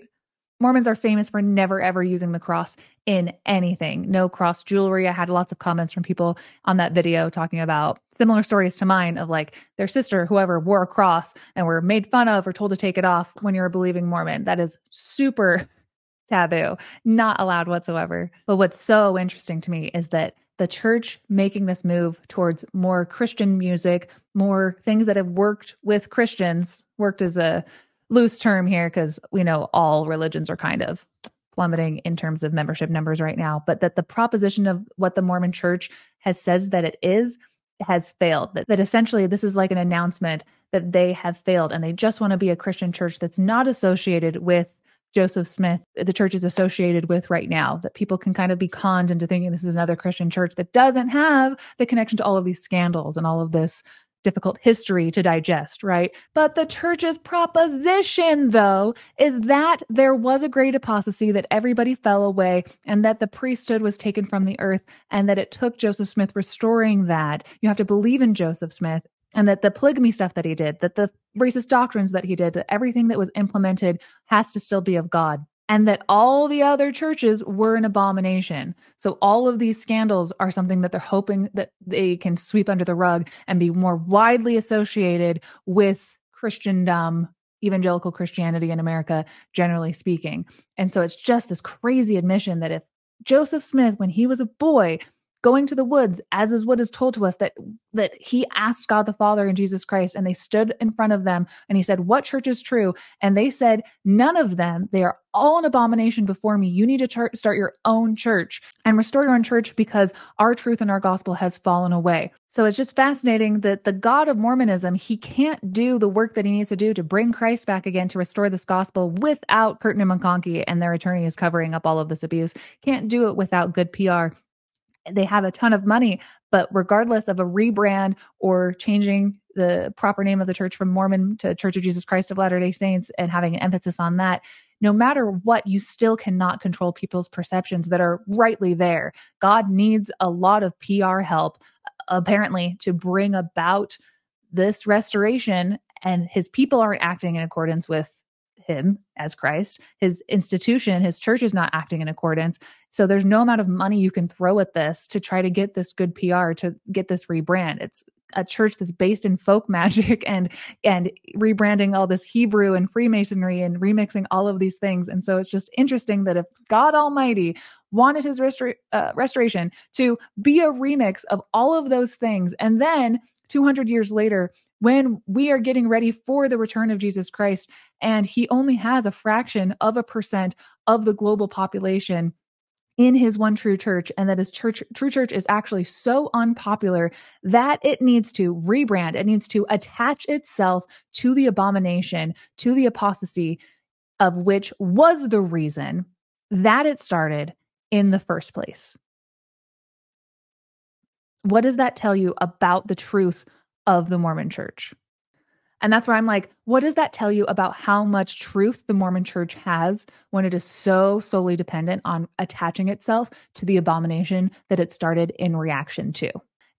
Mormons are famous for never ever using the cross in anything. No cross jewelry. I had lots of comments from people on that video talking about similar stories to mine of like their sister, whoever wore a cross and were made fun of or told to take it off when you're a believing Mormon. That is super taboo, not allowed whatsoever. But what's so interesting to me is that the church making this move towards more Christian music, more things that have worked with Christians, worked as a loose term here because we know all religions are kind of plummeting in terms of membership numbers right now, but that the proposition of what the Mormon church has says that it is has failed. That, that essentially this is like an announcement that they have failed and they just want to be a Christian church that's not associated with Joseph Smith, the church is associated with right now, that people can kind of be conned into thinking this is another Christian church that doesn't have the connection to all of these scandals and all of this difficult history to digest, right? But the church's proposition, though, is that there was a great apostasy, that everybody fell away, and that the priesthood was taken from the earth, and that it took Joseph Smith restoring that. You have to believe in Joseph Smith. And that the polygamy stuff that he did, that the racist doctrines that he did, that everything that was implemented has to still be of God and that all the other churches were an abomination. So all of these scandals are something that they're hoping that they can sweep under the rug and be more widely associated with Christendom, evangelical Christianity in America, generally speaking. And so it's just this crazy admission that if Joseph Smith, when he was a boy, going to the woods as is what is told to us that that he asked God the Father and Jesus Christ and they stood in front of them and he said what church is true? And they said none of them. They are all an abomination before me. You need to start your own church and restore your own church because our truth and our gospel has fallen away. So it's just fascinating that the God of Mormonism he can't do the work that he needs to do to bring Christ back again to restore this gospel without Kirton and McConkie and their attorneys covering up all of this abuse. Can't do it without good PR they have a ton of money, but regardless of a rebrand or changing the proper name of the church from Mormon to Church of Jesus Christ of Latter day Saints and having an emphasis on that, no matter what, you still cannot control people's perceptions that are rightly there. God needs a lot of PR help, apparently, to bring about this restoration, and his people aren't acting in accordance with him as Christ. His institution, his church is not acting in accordance. So there's no amount of money you can throw at this to try to get this good PR to get this rebrand. It's a church that's based in folk magic and and rebranding all this Hebrew and Freemasonry and remixing all of these things. And so it's just interesting that if God Almighty wanted his uh, restoration to be a remix of all of those things, and then 200 years later when we are getting ready for the return of Jesus Christ. And he only has a fraction of a percent of the global population in his one true church and that his church true church is actually so unpopular that it needs to rebrand it needs to attach itself to the abomination to the apostasy of which was the reason that it started in the first place what does that tell you about the truth of the Mormon church. And that's where I'm like, what does that tell you about how much truth the Mormon church has when it is so solely dependent on attaching itself to the abomination that it started in reaction to?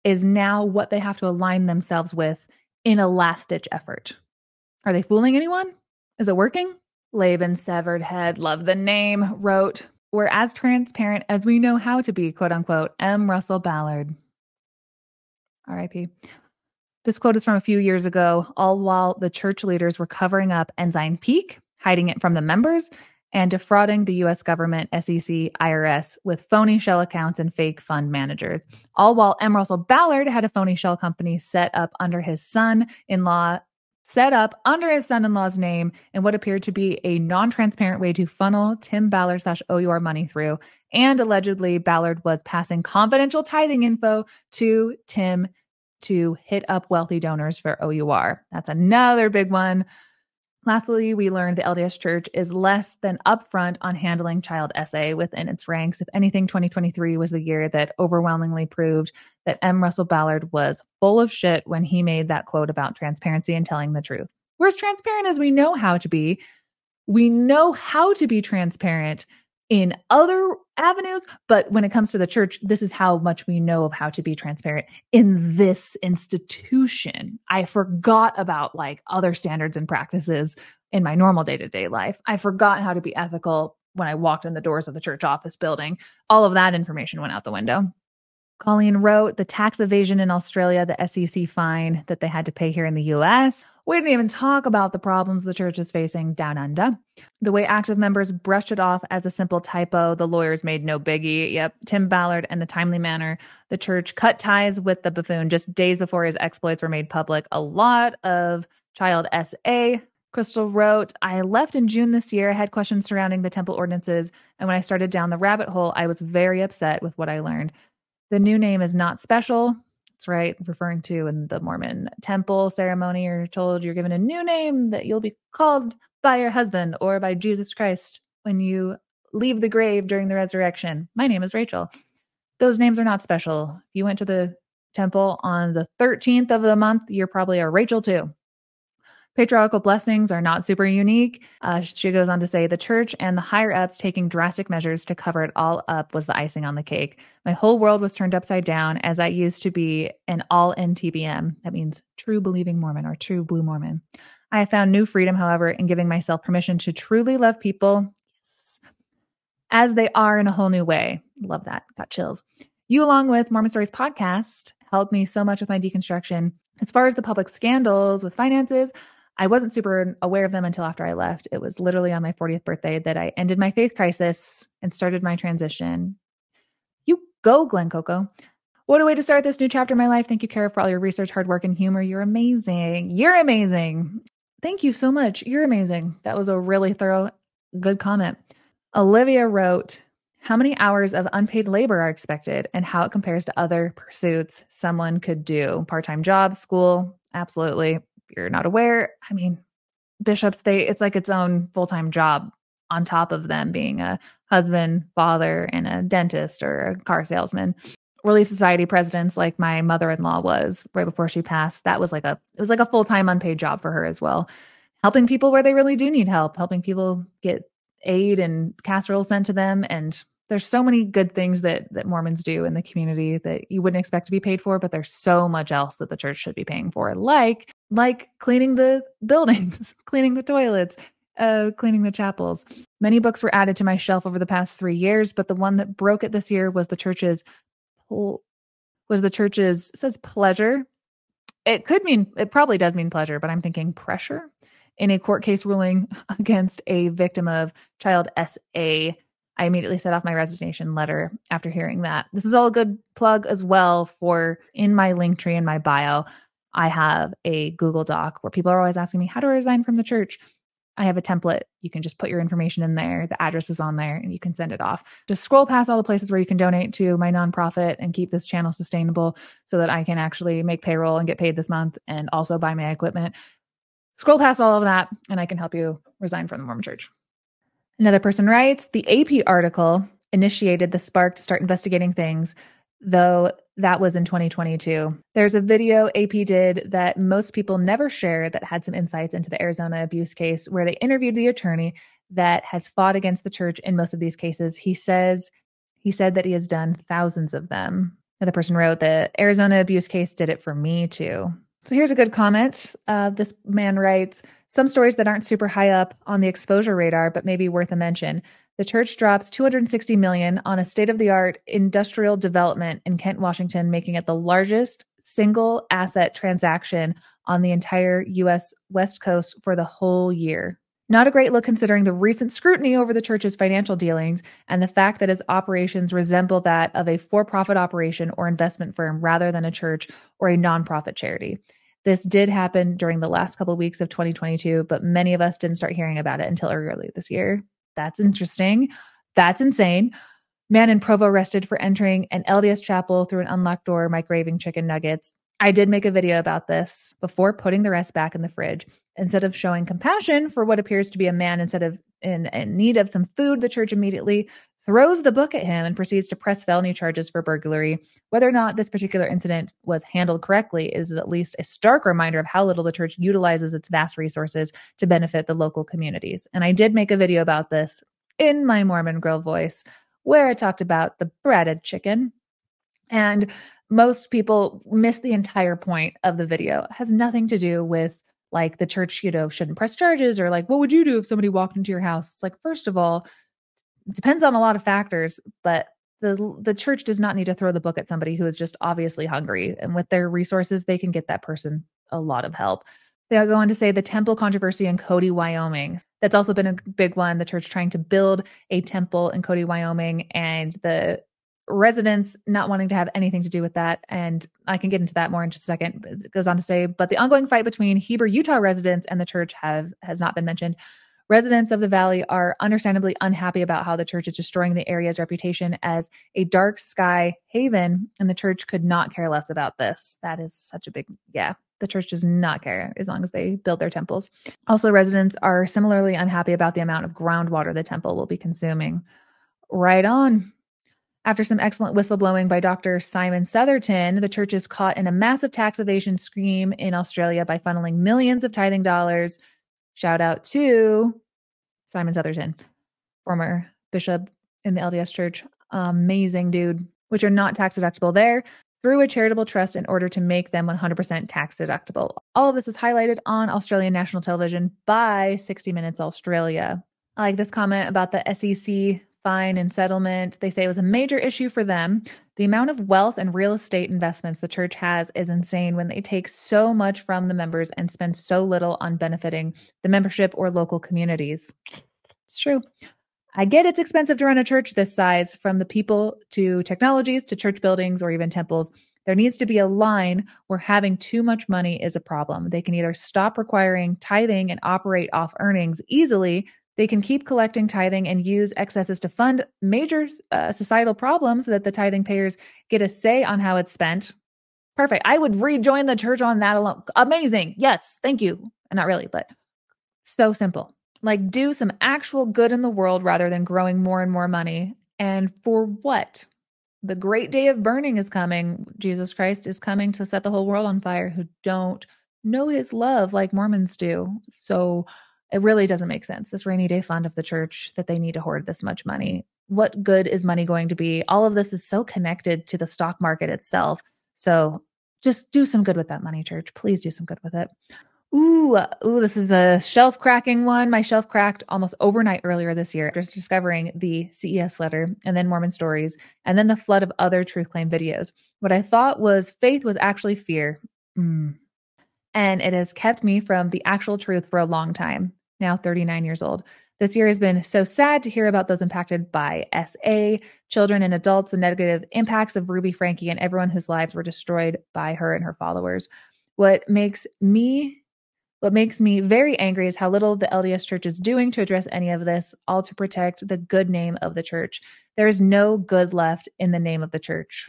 Is now what they have to align themselves with in a last ditch effort. Are they fooling anyone? Is it working? Laban Severed Head, love the name, wrote, We're as transparent as we know how to be, quote unquote, M. Russell Ballard. RIP. This quote is from a few years ago, all while the church leaders were covering up Ensign Peak, hiding it from the members, and defrauding the US government, SEC, IRS with phony shell accounts and fake fund managers. All while M. Russell Ballard had a phony shell company set up under his son in law, set up under his son in law's name in what appeared to be a non transparent way to funnel Tim Ballard slash OUR money through. And allegedly, Ballard was passing confidential tithing info to Tim to hit up wealthy donors for OUR. That's another big one. Lastly, we learned the LDS Church is less than upfront on handling child SA within its ranks. If anything, 2023 was the year that overwhelmingly proved that M. Russell Ballard was full of shit when he made that quote about transparency and telling the truth. We're as transparent as we know how to be. We know how to be transparent in other avenues but when it comes to the church this is how much we know of how to be transparent. In this institution i forgot about like other standards and practices in my normal day-to-day life. I forgot how to be ethical when i walked in the doors of the church office building. All of that information went out the window Colleen wrote the tax evasion in Australia, the SEC fine that they had to pay here in the US. We didn't even talk about the problems the church is facing down under. The way active members brushed it off as a simple typo, the lawyers made no biggie. Yep, Tim Ballard and the timely manner. The church cut ties with the buffoon just days before his exploits were made public. A lot of child SA. Crystal wrote, I left in June this year. I had questions surrounding the temple ordinances. And when I started down the rabbit hole, I was very upset with what I learned. The new name is not special. That's right, referring to in the Mormon temple ceremony, you're told you're given a new name that you'll be called by your husband or by Jesus Christ when you leave the grave during the resurrection. My name is Rachel. Those names are not special. If you went to the temple on the 13th of the month, you're probably a Rachel too. Patriarchal blessings are not super unique. Uh, she goes on to say the church and the higher ups taking drastic measures to cover it all up was the icing on the cake. My whole world was turned upside down as I used to be an all in TBM. That means true believing Mormon or true blue Mormon. I have found new freedom, however, in giving myself permission to truly love people as they are in a whole new way. Love that. Got chills. You, along with Mormon Stories podcast, helped me so much with my deconstruction. As far as the public scandals with finances, I wasn't super aware of them until after I left. It was literally on my 40th birthday that I ended my faith crisis and started my transition. You go, Glen Coco. What a way to start this new chapter in my life. Thank you, Carah, for all your research, hard work, and humor. You're amazing. You're amazing. Thank you so much. You're amazing. That was a really thorough, good comment. Olivia wrote, How many hours of unpaid labor are expected and how it compares to other pursuits someone could do? Part time job, school? Absolutely you're not aware, I mean, bishops, they it's like its own full-time job on top of them being a husband, father, and a dentist or a car salesman. Relief Society presidents like my mother-in-law was right before she passed. That was like a it was like a full-time unpaid job for her as well. Helping people where they really do need help, helping people get aid and casseroles sent to them and there's so many good things that that Mormons do in the community that you wouldn't expect to be paid for, but there's so much else that the church should be paying for, like like cleaning the buildings, cleaning the toilets, uh, cleaning the chapels. Many books were added to my shelf over the past three years, but the one that broke it this year was the church's was the church's says pleasure. It could mean it probably does mean pleasure, but I'm thinking pressure in a court case ruling against a victim of child SA I immediately set off my resignation letter after hearing that. This is all a good plug as well for in my link tree in my bio. I have a Google Doc where people are always asking me, How do I resign from the church? I have a template. You can just put your information in there. The address is on there and you can send it off. Just scroll past all the places where you can donate to my nonprofit and keep this channel sustainable so that I can actually make payroll and get paid this month and also buy my equipment. Scroll past all of that and I can help you resign from the Mormon church. Another person writes The AP article initiated the spark to start investigating things, though that was in 2022. There's a video AP did that most people never share that had some insights into the Arizona abuse case where they interviewed the attorney that has fought against the church in most of these cases. He says he said that he has done thousands of them. Another person wrote the Arizona abuse case did it for me too. So here's a good comment. Uh, this man writes Some stories that aren't super high up on the exposure radar, but maybe worth a mention. The church drops 260 million on a state-of-the-art industrial development in Kent, Washington, making it the largest single asset transaction on the entire US West Coast for the whole year. Not a great look considering the recent scrutiny over the church's financial dealings and the fact that its operations resemble that of a for profit operation or investment firm rather than a church or a nonprofit charity. This did happen during the last couple of weeks of 2022, but many of us didn't start hearing about it until earlier this year. That's interesting. That's insane. Man in Provo arrested for entering an LDS chapel through an unlocked door, microwaving chicken nuggets. I did make a video about this before putting the rest back in the fridge. Instead of showing compassion for what appears to be a man instead of in, in, need of some food, the church immediately throws the book at him and proceeds to press felony charges for burglary. Whether or not this particular incident was handled correctly is at least a stark reminder of how little the church utilizes its vast resources to benefit the local communities. And I did make a video about this in my Mormon girl voice where I talked about the breaded chicken. And most people miss the entire point of the video. It has nothing to do with like the church, you know, shouldn't press charges or like, what would you do if somebody walked into your house? It's like, first of all, it depends on a lot of factors, but the the church does not need to throw the book at somebody who is just obviously hungry and with their resources they can get that person a lot of help they go on to say the temple controversy in Cody, Wyoming. That's also been a big one. The church trying to build a temple in Cody, Wyoming, and the residents not wanting to have anything to do with that. And I can get into that more in just a second. It goes on to say, but the ongoing fight between Heber, Utah residents and the church have has not been mentioned. Residents of the valley are understandably unhappy about how the church is destroying the area's reputation as a dark sky haven, and the church could not care less about this. That is such a big, yeah, the church does not care as long as they build their temples. Also, residents are similarly unhappy about the amount of groundwater the temple will be consuming. Right on. After some excellent whistleblowing by Dr. Simon Southerton, the church is caught in a massive tax evasion scheme in Australia by funneling millions of tithing dollars. Shout out to Simon Southerton, former bishop in the LDS church. Amazing dude, which are not tax deductible there through a charitable trust in order to make them 100% tax deductible. All of this is highlighted on Australian national television by 60 Minutes Australia. I like this comment about the SEC fine and settlement. They say it was a major issue for them. The amount of wealth and real estate investments the church has is insane when they take so much from the members and spend so little on benefiting the membership or local communities. It's true. I get it's expensive to run a church this size, from the people to technologies to church buildings or even temples. There needs to be a line where having too much money is a problem. They can either stop requiring tithing and operate off earnings easily. They can keep collecting tithing and use excesses to fund major uh, societal problems that the tithing payers get a say on how it's spent. Perfect. I would rejoin the church on that alone. Amazing. Yes. Thank you. Not really, but so simple like do some actual good in the world rather than growing more and more money. And for what? The great day of burning is coming. Jesus Christ is coming to set the whole world on fire who don't know his love like Mormons do. So it really doesn't make sense. This rainy day fund of the church that they need to hoard this much money. What good is money going to be? All of this is so connected to the stock market itself. So just do some good with that money, church. Please do some good with it. Ooh, ooh, this is a shelf cracking one. My shelf cracked almost overnight earlier this year after discovering the CES letter and then Mormon stories and then the flood of other truth claim videos. What I thought was faith was actually fear. Mm. And it has kept me from the actual truth for a long time, now 39 years old. This year has been so sad to hear about those impacted by SA, children and adults, the negative impacts of Ruby Franke, and everyone whose lives were destroyed by her and her followers. What makes me what makes me very angry is how little the LDS Church is doing to address any of this, all to protect the good name of the church. There is no good left in the name of the church.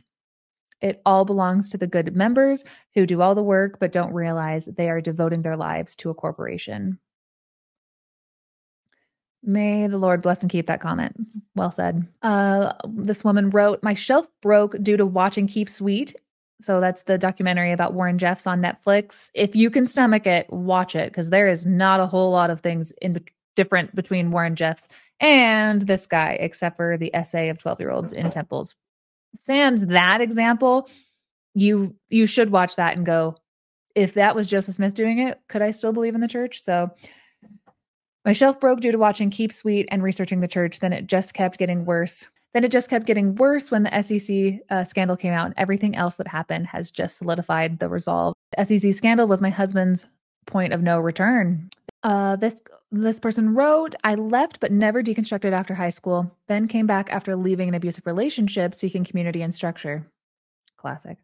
It all belongs to the good members who do all the work but don't realize they are devoting their lives to a corporation. May the Lord bless and keep that comment. Well said. Uh, this woman wrote, My shelf broke due to watching Keep Sweet so that's the documentary about Warren Jeffs on Netflix. If you can stomach it, watch it because there is not a whole lot of things in be- different between Warren Jeffs and this guy, except for the essay of 12 year olds in temples. Sans that example, you you should watch that and go, if that was Joseph Smith doing it, could I still believe in the church? So my shelf broke due to watching Keep Sweet and researching the church. Then it just kept getting worse. Then it just kept getting worse when the SEC uh, scandal came out, and everything else that happened has just solidified the resolve. The SEC scandal was my husband's point of no return. Uh, this this person wrote, I left but never deconstructed after high school, then came back after leaving an abusive relationship seeking community and structure. Classic.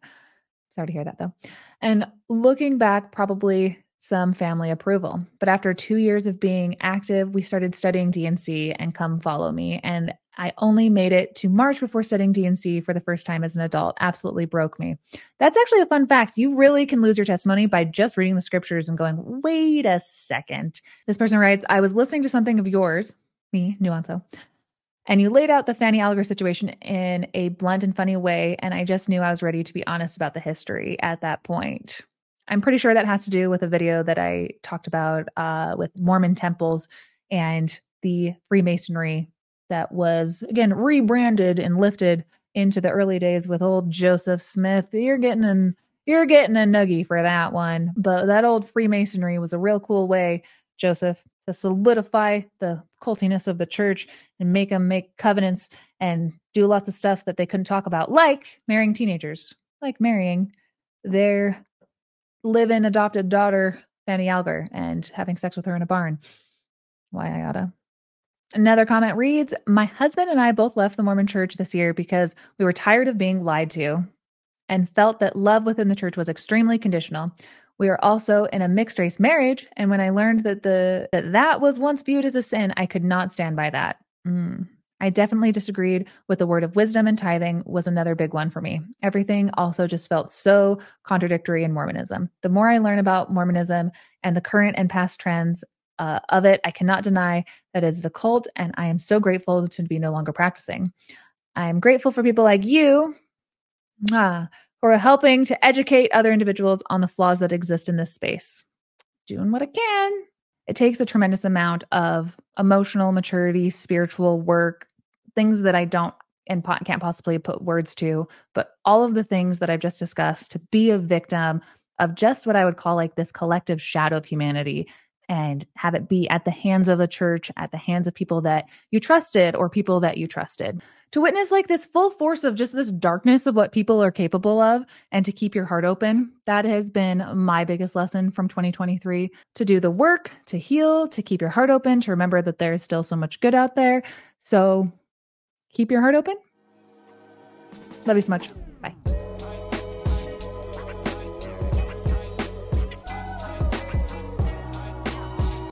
Sorry to hear that though. And looking back, probably some family approval. But after two years of being active, we started studying D&C and Come Follow Me. And I only made it to March before studying D&C for the first time as an adult. Absolutely broke me. That's actually a fun fact. You really can lose your testimony by just reading the scriptures and going, wait a second. This person writes, I was listening to something of yours, me, Nuance Hoe, and you laid out the Fanny Alger situation in a blunt and funny way. And I just knew I was ready to be honest about the history at that point. I'm pretty sure that has to do with a video that I talked about uh, with Mormon temples and the Freemasonry that was again rebranded and lifted into the early days with old Joseph Smith. You're getting an you're getting a nuggie for that one. But that old Freemasonry was a real cool way, Joseph, to solidify the cultiness of the church and make them make covenants and do lots of stuff that they couldn't talk about, like marrying teenagers, like marrying their live in adopted daughter, Fanny Alger, and having sex with her in a barn. Why I oughta. Another comment reads My husband and I both left the Mormon church this year because we were tired of being lied to and felt that love within the church was extremely conditional. We are also in a mixed race marriage, and when I learned that the that that was once viewed as a sin, I could not stand by that. Mm. I definitely disagreed with the word of wisdom and tithing was another big one for me. Everything also just felt so contradictory in Mormonism. The more I learn about Mormonism and the current and past trends uh, of it, I cannot deny that it is a cult, and I am so grateful to be no longer practicing. I am grateful for people like you ah, helping to educate other individuals on the flaws that exist in this space. Doing what I can. It takes a tremendous amount of emotional maturity, spiritual work, things that I don't and can't possibly put words to, but all of the things that I've just discussed to be a victim of just what I would call like this collective shadow of humanity and have it be at the hands of the church, at the hands of people that you trusted or people that you trusted. To witness like this full force of just this darkness of what people are capable of and to keep your heart open, that has been my biggest lesson from 2023 to do the work, to heal, to keep your heart open, to remember that there is still so much good out there. So keep your heart open. Love you so much. Bye.